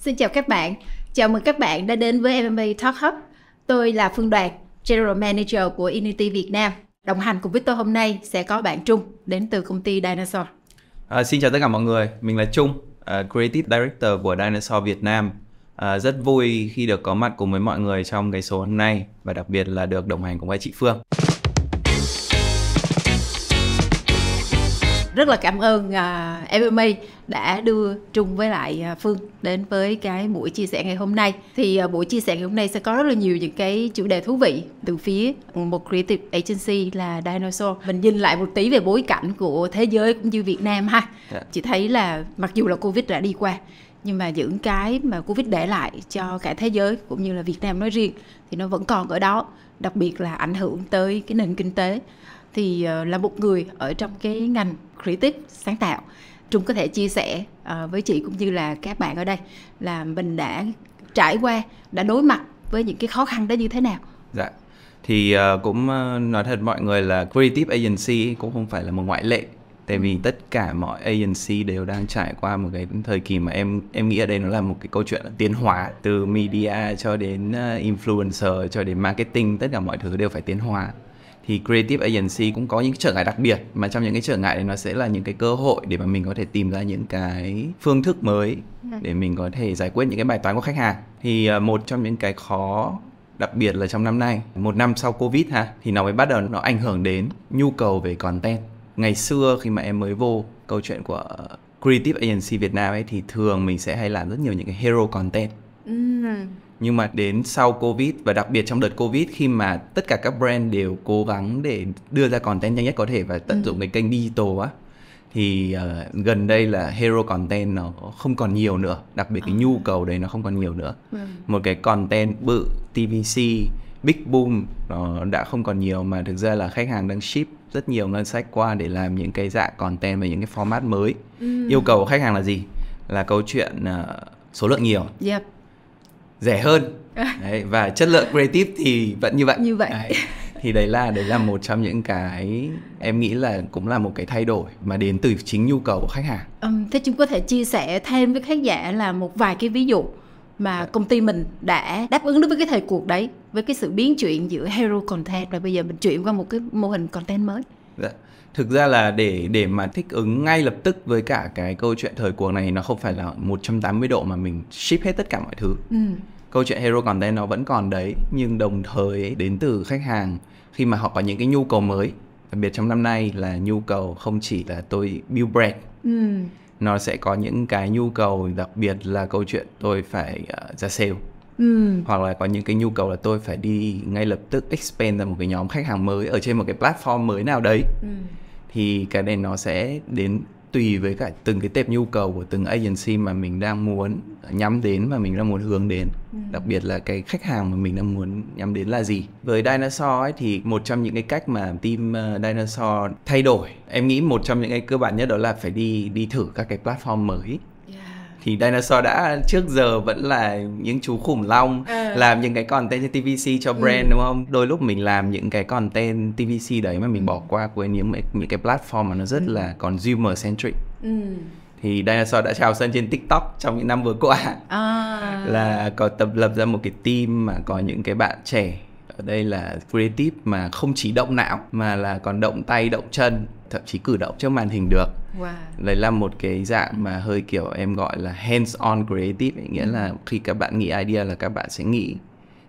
Xin chào các bạn, chào mừng các bạn đã đến với MMA Talk Hub. Tôi là Phương Đoạt, General Manager của Unity Việt Nam. Đồng hành cùng với tôi hôm nay sẽ có bạn Trung đến từ công ty Dinosaur. À, xin chào tất cả mọi người, mình là Trung, uh, Creative Director của Dinosaur Việt Nam. Uh, rất vui khi được có mặt cùng với mọi người trong cái số hôm nay và đặc biệt là được đồng hành cùng với chị Phương. Rất là cảm ơn uh, MMA đã đưa Trung với lại uh, Phương đến với cái buổi chia sẻ ngày hôm nay. Thì uh, buổi chia sẻ ngày hôm nay sẽ có rất là nhiều những cái chủ đề thú vị từ phía một creative agency là Dinosaur. Mình nhìn lại một tí về bối cảnh của thế giới cũng như Việt Nam ha. Yeah. Dạ. Chị thấy là mặc dù là Covid đã đi qua nhưng mà những cái mà Covid để lại cho cả thế giới cũng như là Việt Nam nói riêng thì nó vẫn còn ở đó, đặc biệt là ảnh hưởng tới cái nền kinh tế thì là một người ở trong cái ngành creative sáng tạo. Trung có thể chia sẻ uh, với chị cũng như là các bạn ở đây là mình đã trải qua đã đối mặt với những cái khó khăn đó như thế nào? Dạ. Thì uh, cũng uh, nói thật mọi người là creative agency cũng không phải là một ngoại lệ tại vì tất cả mọi agency đều đang trải qua một cái thời kỳ mà em em nghĩ ở đây nó là một cái câu chuyện tiến hóa từ media cho đến influencer cho đến marketing tất cả mọi thứ đều phải tiến hóa thì creative agency cũng có những trở ngại đặc biệt mà trong những cái trở ngại này nó sẽ là những cái cơ hội để mà mình có thể tìm ra những cái phương thức mới ừ. để mình có thể giải quyết những cái bài toán của khách hàng. Thì uh, một trong những cái khó đặc biệt là trong năm nay một năm sau covid ha thì nó mới bắt đầu nó ảnh hưởng đến nhu cầu về content. Ngày xưa khi mà em mới vô câu chuyện của creative agency Việt Nam ấy thì thường mình sẽ hay làm rất nhiều những cái hero content. Ừ nhưng mà đến sau covid và đặc biệt trong đợt covid khi mà tất cả các brand đều cố gắng để đưa ra content nhanh nhất có thể và tận ừ. dụng cái kênh digital á thì uh, gần đây là hero content nó không còn nhiều nữa đặc biệt cái à. nhu cầu đấy nó không còn nhiều nữa ừ. một cái content bự tvc big boom nó đã không còn nhiều mà thực ra là khách hàng đang ship rất nhiều ngân sách qua để làm những cái dạng content và những cái format mới ừ. yêu cầu của khách hàng là gì là câu chuyện uh, số lượng nhiều yep rẻ hơn. Đấy, và chất lượng creative thì vẫn như vậy. Như vậy. Đấy. thì đấy là đấy là một trong những cái em nghĩ là cũng là một cái thay đổi mà đến từ chính nhu cầu của khách hàng. Um, thế chúng có thể chia sẻ thêm với khán giả là một vài cái ví dụ mà công ty mình đã đáp ứng đối với cái thời cuộc đấy với cái sự biến chuyển giữa hero content và bây giờ mình chuyển qua một cái mô hình content mới. Dạ thực ra là để để mà thích ứng ngay lập tức với cả cái câu chuyện thời cuộc này nó không phải là 180 độ mà mình ship hết tất cả mọi thứ ừ. câu chuyện hero content nó vẫn còn đấy nhưng đồng thời đến từ khách hàng khi mà họ có những cái nhu cầu mới đặc biệt trong năm nay là nhu cầu không chỉ là tôi build brand ừ. nó sẽ có những cái nhu cầu đặc biệt là câu chuyện tôi phải uh, ra sale ừ. hoặc là có những cái nhu cầu là tôi phải đi ngay lập tức expand ra một cái nhóm khách hàng mới ở trên một cái platform mới nào đấy ừ. thì cái này nó sẽ đến tùy với cả từng cái tệp nhu cầu của từng agency mà mình đang muốn nhắm đến và mình đang muốn hướng đến ừ. đặc biệt là cái khách hàng mà mình đang muốn nhắm đến là gì với Dinosaur ấy thì một trong những cái cách mà team uh, Dinosaur thay đổi em nghĩ một trong những cái cơ bản nhất đó là phải đi đi thử các cái platform mới thì dinosaur đã trước giờ vẫn là những chú khủng long à. làm những cái content trên TVC cho ừ. brand ừ. đúng không? Đôi lúc mình làm những cái content TVC đấy mà mình bỏ qua quên những những cái platform mà nó rất ừ. là consumer centric. Ừ. Thì Dinosaur đã chào sân trên TikTok trong những năm vừa qua. À. Là có tập lập ra một cái team mà có những cái bạn trẻ ở đây là creative mà không chỉ động não mà là còn động tay động chân thậm chí cử động trước màn hình được wow. đấy là một cái dạng mà hơi kiểu em gọi là hands on creative ấy. nghĩa ừ. là khi các bạn nghĩ idea là các bạn sẽ nghĩ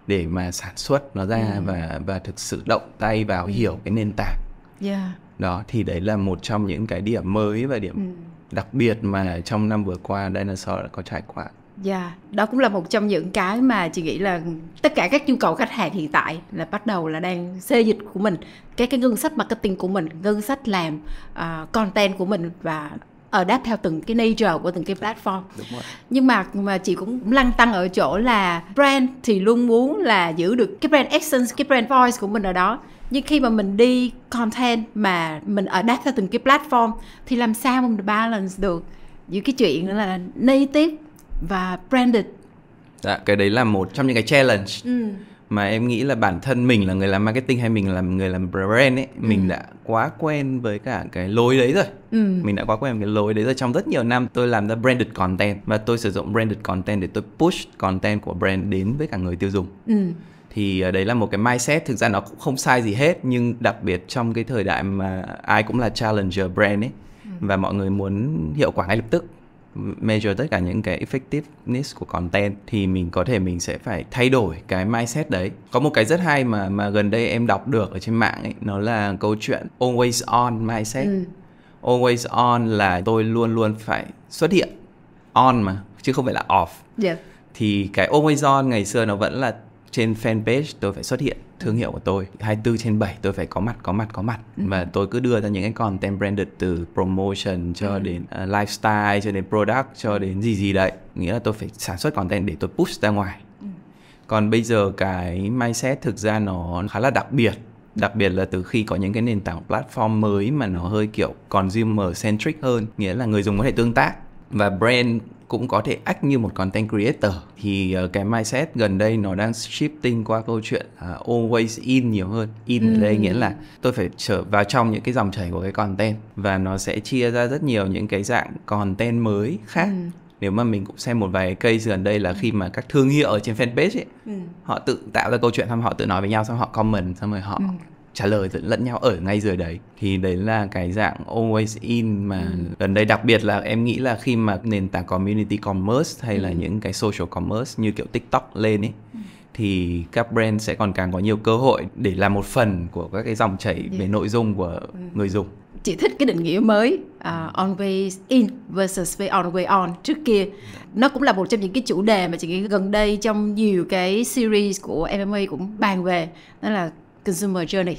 để mà sản xuất nó ra ừ. và và thực sự động tay vào ừ. hiểu cái nền tảng yeah. đó thì đấy là một trong những cái điểm mới và điểm ừ. đặc biệt mà trong năm vừa qua Dinosaur đã có trải qua Dạ, yeah, đó cũng là một trong những cái mà chị nghĩ là tất cả các nhu cầu khách hàng hiện tại là bắt đầu là đang xê dịch của mình, cái cái ngân sách marketing của mình, ngân sách làm uh, content của mình và ở đáp theo từng cái nature của từng cái platform. Đúng rồi. Nhưng mà mà chị cũng lăn tăng ở chỗ là brand thì luôn muốn là giữ được cái brand essence, cái brand voice của mình ở đó. Nhưng khi mà mình đi content mà mình ở đáp theo từng cái platform thì làm sao mà mình balance được giữa cái chuyện là native và branded dạ cái đấy là một trong những cái challenge ừ. mà em nghĩ là bản thân mình là người làm marketing hay mình là người làm brand ấy ừ. mình đã quá quen với cả cái lối đấy rồi ừ. mình đã quá quen với cái lối đấy rồi trong rất nhiều năm tôi làm ra branded content và tôi sử dụng branded content để tôi push content của brand đến với cả người tiêu dùng ừ thì ờ, đấy là một cái mindset thực ra nó cũng không sai gì hết nhưng đặc biệt trong cái thời đại mà ai cũng là challenger brand ấy ừ. và mọi người muốn hiệu quả ngay lập tức measure tất cả những cái effectiveness của content thì mình có thể mình sẽ phải thay đổi cái mindset đấy có một cái rất hay mà mà gần đây em đọc được ở trên mạng ấy nó là câu chuyện always on mindset ừ. always on là tôi luôn luôn phải xuất hiện on mà chứ không phải là off yeah. thì cái always on ngày xưa nó vẫn là trên fanpage tôi phải xuất hiện thương hiệu của tôi. 24 trên 7 tôi phải có mặt có mặt có mặt. Ừ. và tôi cứ đưa ra những cái content branded từ promotion cho ừ. đến uh, lifestyle cho đến product cho đến gì gì đấy. Nghĩa là tôi phải sản xuất content để tôi push ra ngoài. Ừ. còn bây giờ cái mindset thực ra nó khá là đặc biệt. Đặc biệt là từ khi có những cái nền tảng platform mới mà nó hơi kiểu consumer centric hơn. Nghĩa là người dùng có thể tương tác và brand cũng có thể act như một content creator. Thì uh, cái mindset gần đây nó đang shifting qua câu chuyện uh, always in nhiều hơn. In ừ. ở đây nghĩa là tôi phải trở vào trong những cái dòng chảy của cái content và nó sẽ chia ra rất nhiều những cái dạng content mới khác. Ừ. Nếu mà mình cũng xem một vài case gần đây là khi mà các thương hiệu ở trên fanpage ấy ừ. họ tự tạo ra câu chuyện xong họ tự nói với nhau xong họ comment xong rồi họ ừ trả lời lẫn nhau ở ngay dưới đấy thì đấy là cái dạng always in mà ừ. gần đây đặc biệt là em nghĩ là khi mà nền tảng community commerce hay ừ. là những cái social commerce như kiểu tiktok lên ấy ừ. thì các brand sẽ còn càng có nhiều cơ hội để làm một phần của các cái dòng chảy yeah. về nội dung của ừ. người dùng chị thích cái định nghĩa mới uh, always in versus always on trước kia nó cũng là một trong những cái chủ đề mà chị nghĩ gần đây trong nhiều cái series của MMA cũng bàn về đó là consumer journey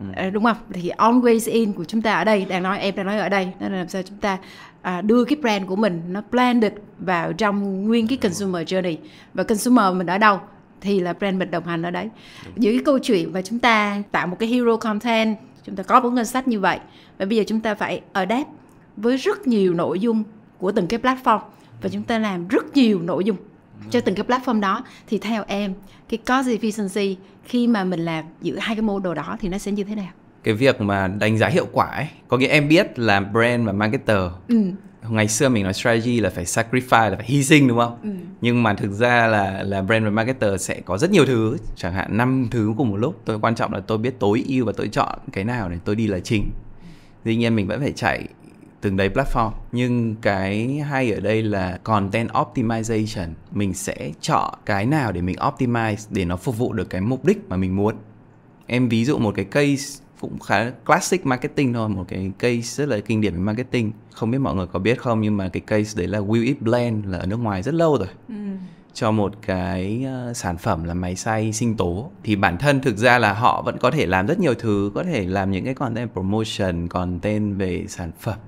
ừ. Ờ, đúng không? Thì always in của chúng ta ở đây đang nói em đang nói ở đây nên là làm sao chúng ta à, đưa cái brand của mình nó blended vào trong nguyên cái consumer journey. Và consumer mình ở đâu thì là brand mình đồng hành ở đấy. Giữa cái câu chuyện và chúng ta tạo một cái hero content chúng ta có một ngân sách như vậy. Và bây giờ chúng ta phải adapt với rất nhiều nội dung của từng cái platform. Và chúng ta làm rất nhiều nội dung cho từng cái platform đó. Thì theo em cái cost efficiency khi mà mình làm giữa hai cái model đó thì nó sẽ như thế nào? Cái việc mà đánh giá hiệu quả ấy có nghĩa em biết là brand và marketer ừ. ngày xưa mình nói strategy là phải sacrifice là phải hy sinh đúng không? Ừ. nhưng mà thực ra là là brand và marketer sẽ có rất nhiều thứ chẳng hạn năm thứ cùng một lúc. Tôi quan trọng là tôi biết tối ưu và tôi chọn cái nào để tôi đi là chính. Tuy nhiên mình vẫn phải chạy từng đấy platform nhưng cái hay ở đây là content optimization. Mình sẽ chọn cái nào để mình optimize để nó phục vụ được cái mục đích mà mình muốn. Em ví dụ một cái case cũng khá classic marketing thôi một cái case rất là kinh điển về marketing. Không biết mọi người có biết không nhưng mà cái case đấy là Will It Blend là ở nước ngoài rất lâu rồi. Ừ. cho một cái uh, sản phẩm là máy xay sinh tố. Thì bản thân thực ra là họ vẫn có thể làm rất nhiều thứ có thể làm những cái content promotion content về sản phẩm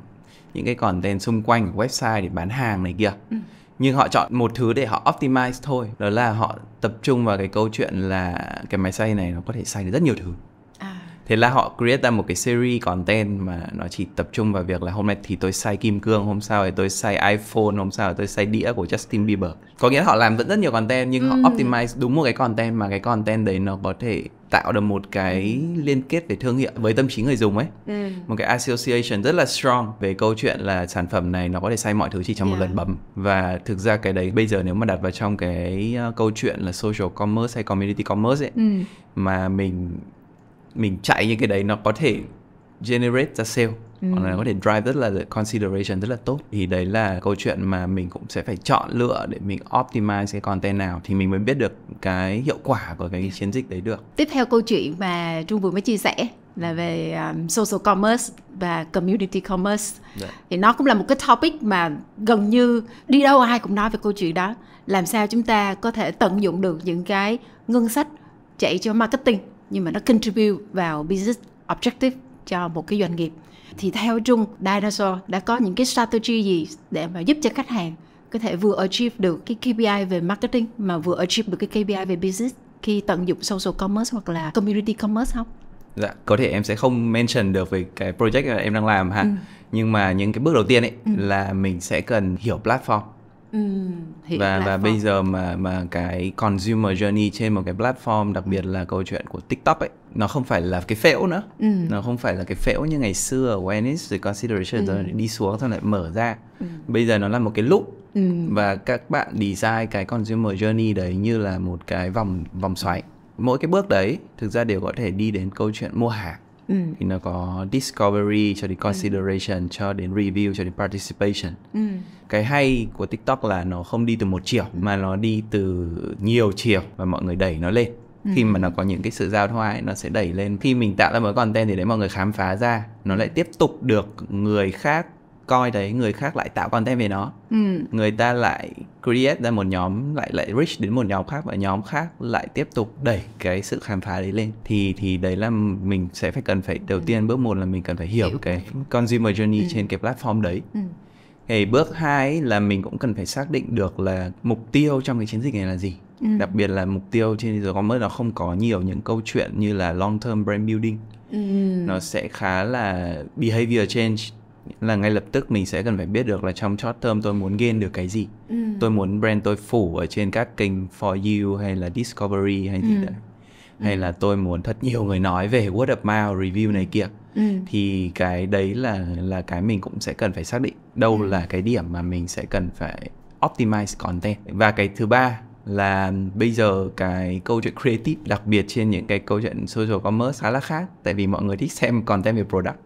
những cái content xung quanh của website để bán hàng này kia ừ. nhưng họ chọn một thứ để họ optimize thôi. Đó là họ tập trung vào cái câu chuyện là cái máy xay này nó có thể xay được rất nhiều thứ. Thế là họ create ra một cái series content mà nó chỉ tập trung vào việc là hôm nay thì tôi xay kim cương hôm sau thì tôi xay iphone hôm sau thì tôi xay đĩa của justin bieber. Có nghĩa là họ làm vẫn rất nhiều content nhưng ừ. họ optimize đúng một cái content mà cái content đấy nó có thể tạo được một cái liên kết về thương hiệu với tâm trí người dùng ấy ừ. một cái association rất là strong về câu chuyện là sản phẩm này nó có thể xay mọi thứ chỉ trong yeah. một lần bấm và thực ra cái đấy bây giờ nếu mà đặt vào trong cái uh, câu chuyện là social commerce hay community commerce ấy ừ. mà mình mình chạy những cái đấy nó có thể generate ra sale ừ. hoặc là có thể drive rất là consideration rất là tốt thì đấy là câu chuyện mà mình cũng sẽ phải chọn lựa để mình optimize cái content nào thì mình mới biết được cái hiệu quả của cái chiến dịch đấy được tiếp theo câu chuyện mà trung vừa mới chia sẻ là về um, social commerce và community commerce Đấy. Dạ. thì nó cũng là một cái topic mà gần như đi đâu ai cũng nói về câu chuyện đó làm sao chúng ta có thể tận dụng được những cái ngân sách chạy cho marketing nhưng mà nó contribute vào business objective cho một cái doanh nghiệp thì theo Trung Dinosaur đã có những cái strategy gì để mà giúp cho khách hàng có thể vừa achieve được cái KPI về marketing mà vừa achieve được cái KPI về business khi tận dụng social commerce hoặc là community commerce không? Dạ, có thể em sẽ không mention được về cái project em đang làm ha. Ừ. Nhưng mà những cái bước đầu tiên ấy ừ. là mình sẽ cần hiểu platform. Ừ, và và bây giờ mà mà cái consumer journey trên một cái platform đặc biệt là câu chuyện của TikTok ấy nó không phải là cái phễu nữa ừ. nó không phải là cái phễu như ngày xưa awareness rồi consideration ừ. rồi đi xuống xong lại mở ra ừ. bây giờ nó là một cái loop ừ. và các bạn design cái consumer journey đấy như là một cái vòng vòng xoáy mỗi cái bước đấy thực ra đều có thể đi đến câu chuyện mua hàng ừ. thì nó có discovery cho đến consideration ừ. cho đến review cho đến participation ừ. cái hay của tiktok là nó không đi từ một chiều mà nó đi từ nhiều chiều và mọi người đẩy nó lên ừ. khi mà nó có những cái sự giao thoa ấy, nó sẽ đẩy lên khi mình tạo ra một content thì đấy mọi người khám phá ra nó lại tiếp tục được người khác coi thấy người khác lại tạo content về nó ừ. người ta lại create ra một nhóm lại lại reach đến một nhóm khác và nhóm khác lại tiếp tục đẩy cái sự khám phá đấy lên thì thì đấy là mình sẽ phải cần phải đầu tiên bước một là mình cần phải hiểu, hiểu. cái consumer journey ừ. trên cái platform đấy ừ. Thì bước hai là mình cũng cần phải xác định được là mục tiêu trong cái chiến dịch này là gì. Ừ. Đặc biệt là mục tiêu trên giờ mới nó không có nhiều những câu chuyện như là long term brand building. Ừ. Nó sẽ khá là behavior change là ngay lập tức mình sẽ cần phải biết được là trong short term tôi muốn gain được cái gì ừ. tôi muốn brand tôi phủ ở trên các kênh for you hay là discovery hay gì ừ. đấy hay ừ. là tôi muốn thật nhiều người nói về word of mouth review này kia ừ. thì cái đấy là là cái mình cũng sẽ cần phải xác định đâu ừ. là cái điểm mà mình sẽ cần phải optimize content và cái thứ ba là bây giờ cái câu chuyện creative đặc biệt trên những cái câu chuyện social commerce khá là khác tại vì mọi người thích xem content về product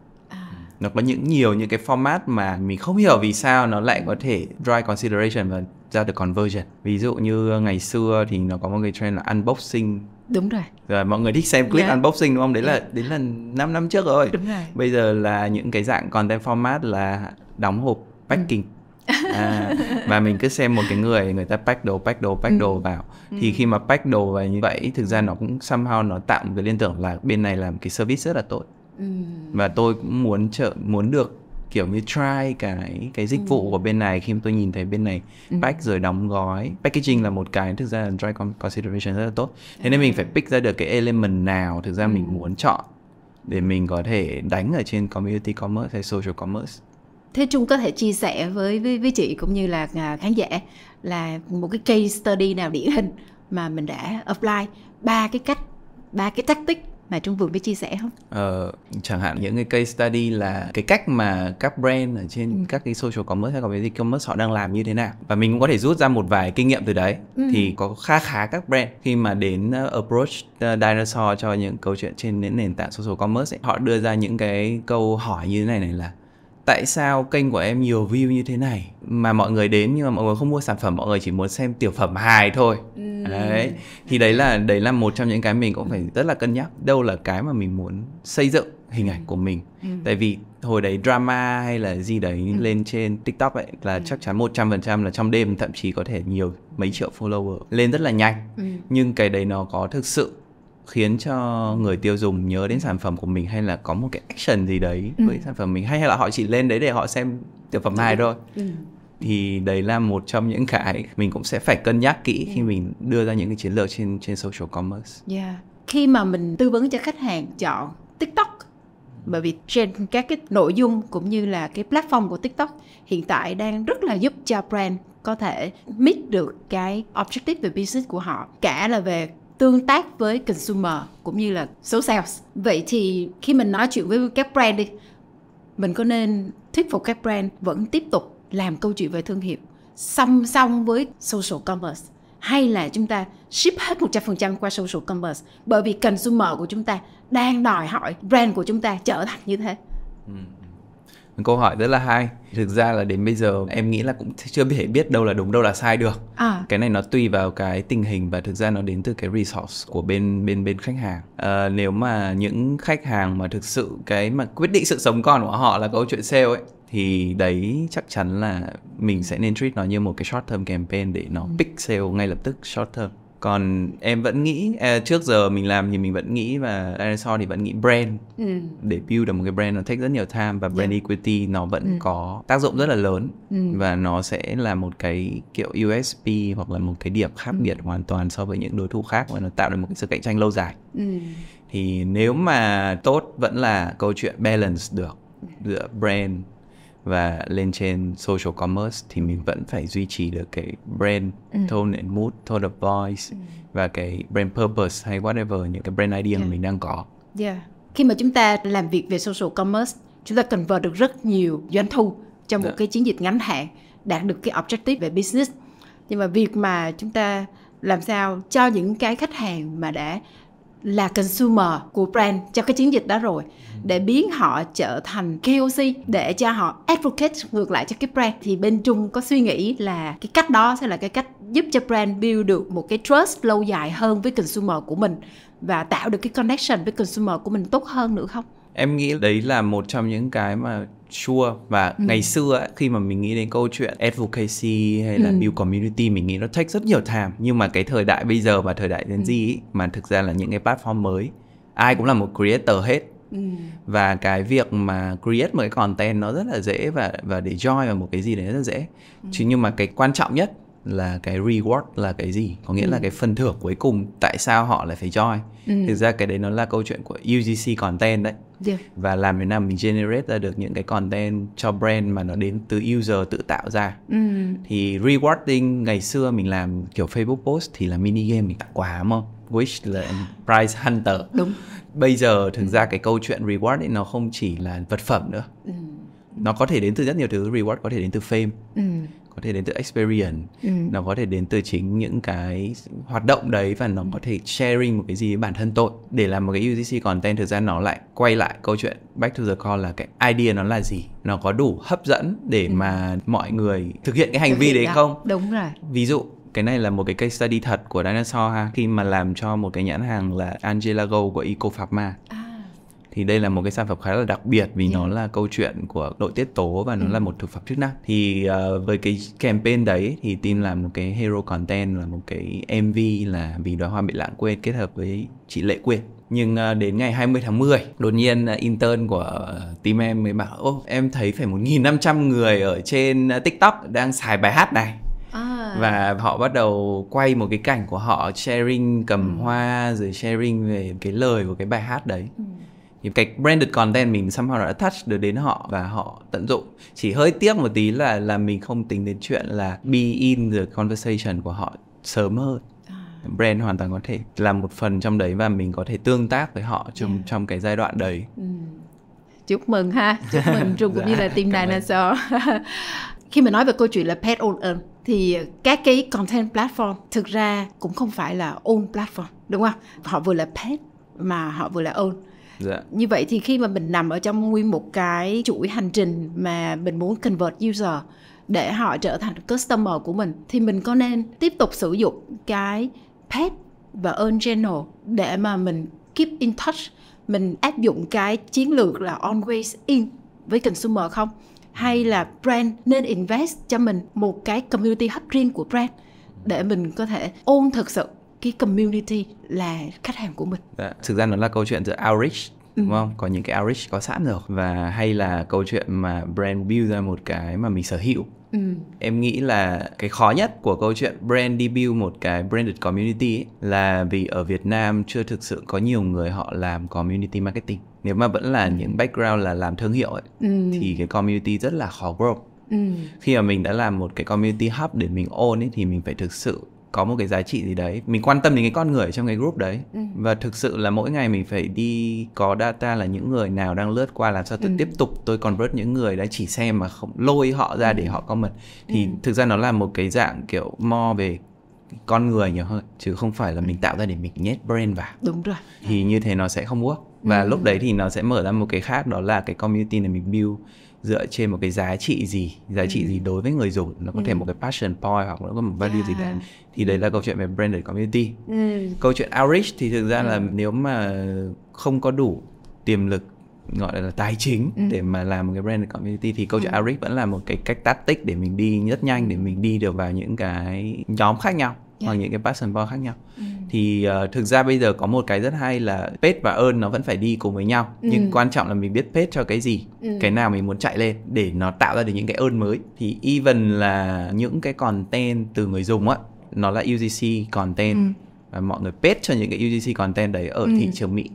nó có những nhiều những cái format mà mình không hiểu vì sao nó lại có thể drive consideration và ra được conversion ví dụ như ngày xưa thì nó có một cái trend là unboxing đúng rồi rồi mọi người thích xem clip yeah. unboxing đúng không đấy yeah. là đến là 5 năm trước rồi đúng rồi bây giờ là những cái dạng content format là đóng hộp packing ừ. à, và mình cứ xem một cái người người ta pack đồ pack đồ pack ừ. đồ vào ừ. thì khi mà pack đồ vào như vậy thực ra nó cũng somehow nó tạo một cái liên tưởng là bên này làm cái service rất là tốt Ừ. và tôi cũng muốn trợ muốn được kiểu như try cái cái dịch vụ ừ. của bên này khi mà tôi nhìn thấy bên này ừ. pack rồi đóng gói packaging là một cái thực ra là dry consideration rất là tốt thế nên mình phải pick ra được cái element nào thực ra ừ. mình muốn chọn để mình có thể đánh ở trên community commerce hay social commerce thế trung có thể chia sẻ với với với chị cũng như là à, khán giả là một cái case study nào điển hình mà mình đã apply ba cái cách ba cái tactic mà Trung vừa mới chia sẻ không? Ờ, chẳng hạn những cái case study là cái cách mà các brand ở trên ừ. các cái social commerce hay community commerce họ đang làm như thế nào và mình cũng có thể rút ra một vài kinh nghiệm từ đấy ừ. thì có khá khá các brand khi mà đến uh, approach uh, dinosaur cho những câu chuyện trên những nền tảng social commerce ấy, họ đưa ra những cái câu hỏi như thế này này là tại sao kênh của em nhiều view như thế này mà mọi người đến nhưng mà mọi người không mua sản phẩm mọi người chỉ muốn xem tiểu phẩm hài thôi ừ. đấy thì đấy là đấy là một trong những cái mình cũng phải rất là cân nhắc đâu là cái mà mình muốn xây dựng hình ảnh của mình ừ. tại vì hồi đấy drama hay là gì đấy ừ. lên trên tiktok ấy là ừ. chắc chắn một trăm phần trăm là trong đêm thậm chí có thể nhiều mấy triệu follower lên rất là nhanh ừ. nhưng cái đấy nó có thực sự khiến cho người tiêu dùng nhớ đến sản phẩm của mình hay là có một cái action gì đấy ừ. với sản phẩm mình hay là họ chỉ lên đấy để họ xem tiểu phẩm này thôi ừ. thì đấy là một trong những cái mình cũng sẽ phải cân nhắc kỹ khi ừ. mình đưa ra những cái chiến lược trên trên social commerce. Yeah. Khi mà mình tư vấn cho khách hàng chọn TikTok bởi vì trên các cái nội dung cũng như là cái platform của TikTok hiện tại đang rất là giúp cho brand có thể meet được cái objective về business của họ cả là về tương tác với consumer cũng như là số sales. Vậy thì khi mình nói chuyện với các brand đi, mình có nên thuyết phục các brand vẫn tiếp tục làm câu chuyện về thương hiệu song song với social commerce hay là chúng ta ship hết 100% qua social commerce bởi vì consumer của chúng ta đang đòi hỏi brand của chúng ta trở thành như thế. Ừ câu hỏi rất là hay thực ra là đến bây giờ em nghĩ là cũng chưa thể biết đâu là đúng đâu là sai được à. cái này nó tùy vào cái tình hình và thực ra nó đến từ cái resource của bên bên bên khách hàng à, nếu mà những khách hàng mà thực sự cái mà quyết định sự sống còn của họ là câu chuyện sale ấy thì đấy chắc chắn là mình sẽ nên treat nó như một cái short term campaign để nó ừ. pick sale ngay lập tức short term còn em vẫn nghĩ à, trước giờ mình làm thì mình vẫn nghĩ và dinosaur thì vẫn nghĩ brand ừ. để build được một cái brand nó take rất nhiều time và brand yeah. equity nó vẫn ừ. có tác dụng rất là lớn ừ. và nó sẽ là một cái kiểu USP hoặc là một cái điểm khác ừ. biệt hoàn toàn so với những đối thủ khác và nó tạo được một cái sự cạnh tranh lâu dài ừ. thì nếu mà tốt vẫn là câu chuyện balance được giữa brand và lên trên social commerce thì mình vẫn phải duy trì được cái brand ừ. tone and mood, tone of voice ừ. và cái brand purpose hay whatever những cái brand idea yeah. mà mình đang có. Yeah. Khi mà chúng ta làm việc về social commerce, chúng ta cần convert được rất nhiều doanh thu trong một yeah. Dạ. cái chiến dịch ngắn hạn đạt được cái objective về business. Nhưng mà việc mà chúng ta làm sao cho những cái khách hàng mà đã là consumer của brand cho cái chiến dịch đó rồi để biến họ trở thành KOC để cho họ advocate ngược lại cho cái brand thì bên Trung có suy nghĩ là cái cách đó sẽ là cái cách giúp cho brand build được một cái trust lâu dài hơn với consumer của mình và tạo được cái connection với consumer của mình tốt hơn nữa không? Em nghĩ đấy là một trong những cái mà sure và ừ. ngày xưa ấy, khi mà mình nghĩ đến câu chuyện advocacy hay là ừ. build community mình nghĩ nó take rất nhiều time nhưng mà cái thời đại bây giờ và thời đại Gen Z ấy, mà thực ra là những cái platform mới ai cũng là một creator hết Ừ. và cái việc mà create một cái content nó rất là dễ và và để join vào một cái gì đấy rất là dễ ừ. chứ nhưng mà cái quan trọng nhất là cái reward là cái gì có nghĩa ừ. là cái phần thưởng cuối cùng tại sao họ lại phải join ừ. thực ra cái đấy nó là câu chuyện của UGC content đấy yeah. và làm thế nào mình generate ra được những cái content cho brand mà nó đến từ user tự tạo ra ừ. thì rewarding ngày xưa mình làm kiểu Facebook post thì là mini game mình tặng quà đúng không wish là prize hunter đúng bây giờ thực ừ. ra cái câu chuyện reward ấy nó không chỉ là vật phẩm nữa ừ. nó có thể đến từ rất nhiều thứ reward có thể đến từ fame ừ có thể đến từ experience ừ. nó có thể đến từ chính những cái hoạt động đấy và nó có thể sharing một cái gì với bản thân tôi. Để làm một cái UGC content thực ra nó lại quay lại câu chuyện back to the call là cái idea nó là gì? Nó có đủ hấp dẫn để ừ. mà mọi người thực hiện cái hành vi đấy không? Đúng rồi. Ví dụ cái này là một cái case study thật của Dinosaur ha. Khi mà làm cho một cái nhãn hàng là Angela Go của Eco Pharma. À thì đây là một cái sản phẩm khá là đặc biệt vì yeah. nó là câu chuyện của nội tiết tố và nó ừ. là một thực phẩm chức năng thì uh, với cái campaign đấy thì team làm một cái hero content là một cái MV là vì đóa hoa bị lãng quên kết hợp với chị Lệ Quyên nhưng uh, đến ngày 20 tháng 10 đột nhiên uh, intern của team em mới bảo ô em thấy phải 1.500 người ở trên TikTok đang xài bài hát này À. và họ bắt đầu quay một cái cảnh của họ sharing cầm ừ. hoa rồi sharing về cái lời của cái bài hát đấy ừ thì cái branded content mình somehow đã touch được đến họ và họ tận dụng. Chỉ hơi tiếc một tí là là mình không tính đến chuyện là be in the conversation của họ sớm hơn. À. brand hoàn toàn có thể làm một phần trong đấy và mình có thể tương tác với họ trong yeah. trong cái giai đoạn đấy. Ừ. chúc mừng ha. Chúc mừng trung cũng như là team dinosaur. Khi mà nói về câu chuyện là pet owner thì các cái content platform thực ra cũng không phải là own platform đúng không? Họ vừa là pet mà họ vừa là own Dạ. Như vậy thì khi mà mình nằm ở trong nguyên một cái chuỗi hành trình mà mình muốn convert user để họ trở thành customer của mình, thì mình có nên tiếp tục sử dụng cái pet và earn channel để mà mình keep in touch, mình áp dụng cái chiến lược là always in với consumer không hay là brand nên invest cho mình một cái community hub riêng của brand để mình có thể ôn thực sự cái community là khách hàng của mình. Dạ, thực ra nó là câu chuyện giữa outreach đúng ừ. không? Có những cái outreach có sẵn rồi và hay là câu chuyện mà brand build ra một cái mà mình sở hữu. Ừ. Em nghĩ là cái khó nhất của câu chuyện brand build một cái branded community ấy, là vì ở Việt Nam chưa thực sự có nhiều người họ làm community marketing. Nếu mà vẫn là ừ. những background là làm thương hiệu ấy, ừ. thì cái community rất là khó grow. Ừ. Khi mà mình đã làm một cái community hub để mình own ấy thì mình phải thực sự có một cái giá trị gì đấy mình quan tâm đến cái con người trong cái group đấy ừ. và thực sự là mỗi ngày mình phải đi có data là những người nào đang lướt qua làm sao tôi ừ. tiếp tục tôi convert những người đã chỉ xem mà không lôi họ ra ừ. để họ comment thì ừ. thực ra nó là một cái dạng kiểu mo về con người nhiều hơn chứ không phải là mình tạo ra để mình nhét brand vào đúng rồi thì như thế nó sẽ không work và ừ. lúc đấy thì nó sẽ mở ra một cái khác đó là cái community này mình build dựa trên một cái giá trị gì giá trị ừ. gì đối với người dùng nó có ừ. thể một cái passion point hoặc nó có một value yeah. gì đấy thì đấy là câu chuyện về branded community ừ. câu chuyện outreach thì thực ra ừ. là nếu mà không có đủ tiềm lực gọi là tài chính ừ. để mà làm một cái branded community thì câu chuyện ừ. outreach vẫn là một cái cách tactic để mình đi rất nhanh để mình đi được vào những cái nhóm khác nhau yeah. hoặc những cái passion point khác nhau ừ. thì uh, thực ra bây giờ có một cái rất hay là page và earn nó vẫn phải đi cùng với nhau ừ. nhưng quan trọng là mình biết page cho cái gì ừ. cái nào mình muốn chạy lên để nó tạo ra được những cái earn mới thì even là những cái content từ người dùng á nó là UGC content ừ. và mọi người page cho những cái UGC content đấy ở ừ. thị trường Mỹ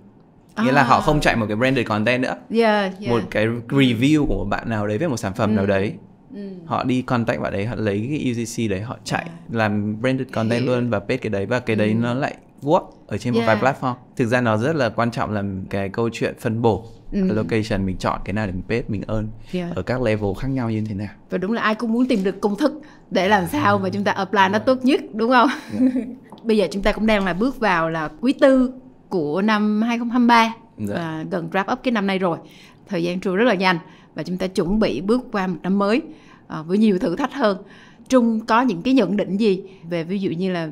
nghĩa là họ không chạy một cái branded content nữa yeah, yeah. một cái review của một bạn nào đấy về một sản phẩm ừ. nào đấy ừ. họ đi contact bạn đấy họ lấy cái UGC đấy họ chạy yeah. làm branded content Hiểu. luôn và paste cái đấy và cái đấy ừ. nó lại work ở trên một yeah. vài platform thực ra nó rất là quan trọng là cái câu chuyện phân bổ ừ. location mình chọn cái nào để mình paste mình earn yeah. ở các level khác nhau như thế nào và đúng là ai cũng muốn tìm được công thức để làm sao mà chúng ta apply nó tốt nhất đúng không yeah. bây giờ chúng ta cũng đang là bước vào là quý tư của năm 2023 dạ. và gần wrap up cái năm nay rồi thời gian trôi rất là nhanh và chúng ta chuẩn bị bước qua một năm mới à, với nhiều thử thách hơn Trung có những cái nhận định gì về ví dụ như là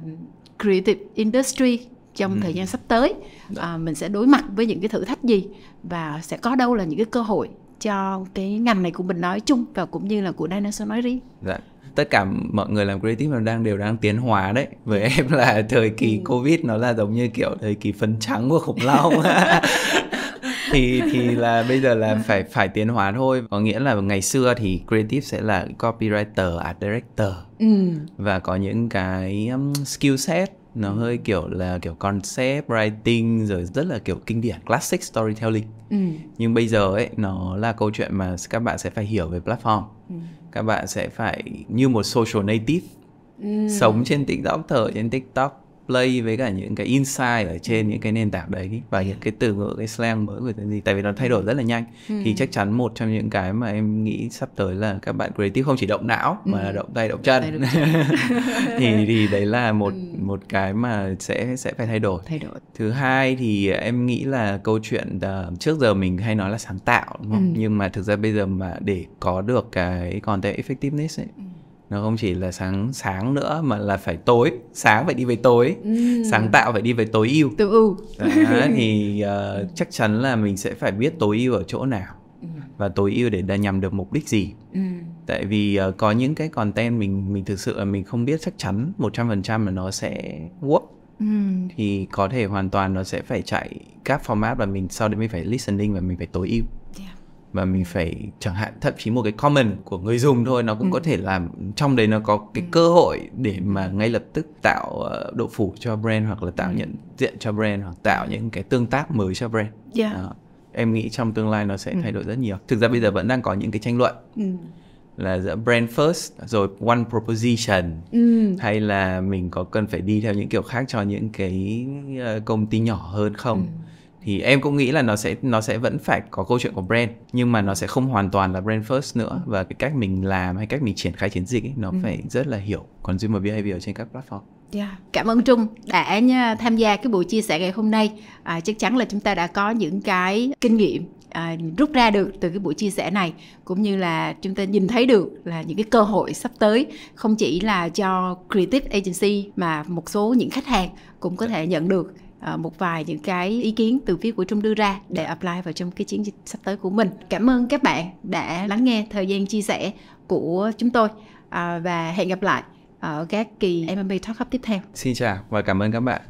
creative industry trong ừ. thời gian sắp tới dạ. à, mình sẽ đối mặt với những cái thử thách gì và sẽ có đâu là những cái cơ hội cho cái ngành này của mình nói chung và cũng như là của Dinosaur nói riêng. Dạ tất cả mọi người làm creative đang đều đang tiến hóa đấy với em là thời kỳ ừ. covid nó là giống như kiểu thời kỳ phấn trắng của khủng long thì thì là bây giờ là phải phải tiến hóa thôi có nghĩa là ngày xưa thì creative sẽ là copywriter art director ừ. và có những cái um, skill set nó hơi kiểu là kiểu concept writing rồi rất là kiểu kinh điển classic storytelling ừ. nhưng bây giờ ấy nó là câu chuyện mà các bạn sẽ phải hiểu về platform ừ. các bạn sẽ phải như một social native ừ. sống trên tiktok thở trên tiktok play với cả những cái insight ở trên những cái nền tảng đấy và những cái từ ngữ cái slang mới của cái gì tại vì nó thay đổi rất là nhanh ừ. thì chắc chắn một trong những cái mà em nghĩ sắp tới là các bạn creative không chỉ động não mà ừ. là động tay động chân, động chân. thì thì đấy là một ừ. một cái mà sẽ sẽ phải thay đổi thay đổi thứ hai thì em nghĩ là câu chuyện uh, trước giờ mình hay nói là sáng tạo đúng không? Ừ. nhưng mà thực ra bây giờ mà để có được cái content effectiveness ấy ừ nó không chỉ là sáng sáng nữa mà là phải tối sáng phải đi về tối ừ. sáng tạo phải đi về tối ưu tối ưu thì uh, chắc chắn là mình sẽ phải biết tối ưu ở chỗ nào ừ. và tối ưu để đã nhằm được mục đích gì ừ. tại vì uh, có những cái content mình mình thực sự là mình không biết chắc chắn 100% là nó sẽ work ừ. thì có thể hoàn toàn nó sẽ phải chạy các format và mình sau đấy mình phải listening và mình phải tối ưu và mình phải chẳng hạn thậm chí một cái comment của người dùng thôi nó cũng ừ. có thể làm trong đấy nó có cái ừ. cơ hội để mà ngay lập tức tạo uh, độ phủ cho brand hoặc là tạo ừ. nhận diện cho brand hoặc tạo những cái tương tác mới cho brand yeah. Đó. em nghĩ trong tương lai nó sẽ ừ. thay đổi rất nhiều thực ra bây giờ vẫn đang có những cái tranh luận ừ là giữa brand first rồi one proposition ừ. hay là mình có cần phải đi theo những kiểu khác cho những cái ờ, công ty nhỏ hơn không ừ thì em cũng nghĩ là nó sẽ nó sẽ vẫn phải có câu chuyện của brand nhưng mà nó sẽ không hoàn toàn là brand first nữa và cái cách mình làm hay cách mình triển khai chiến dịch ấy, nó ừ. phải rất là hiểu consumer behavior trên các platform. Yeah. Dạ, cảm ơn Trung đã nha, tham gia cái buổi chia sẻ ngày hôm nay. À, chắc chắn là chúng ta đã có những cái kinh nghiệm à, rút ra được từ cái buổi chia sẻ này cũng như là chúng ta nhìn thấy được là những cái cơ hội sắp tới không chỉ là cho creative agency mà một số những khách hàng cũng có thể nhận được một vài những cái ý kiến từ phía của Trung đưa ra để apply vào trong cái chiến dịch sắp tới của mình. Cảm ơn các bạn đã lắng nghe thời gian chia sẻ của chúng tôi à, và hẹn gặp lại ở các kỳ MMA Talk Hub tiếp theo. Xin chào và cảm ơn các bạn.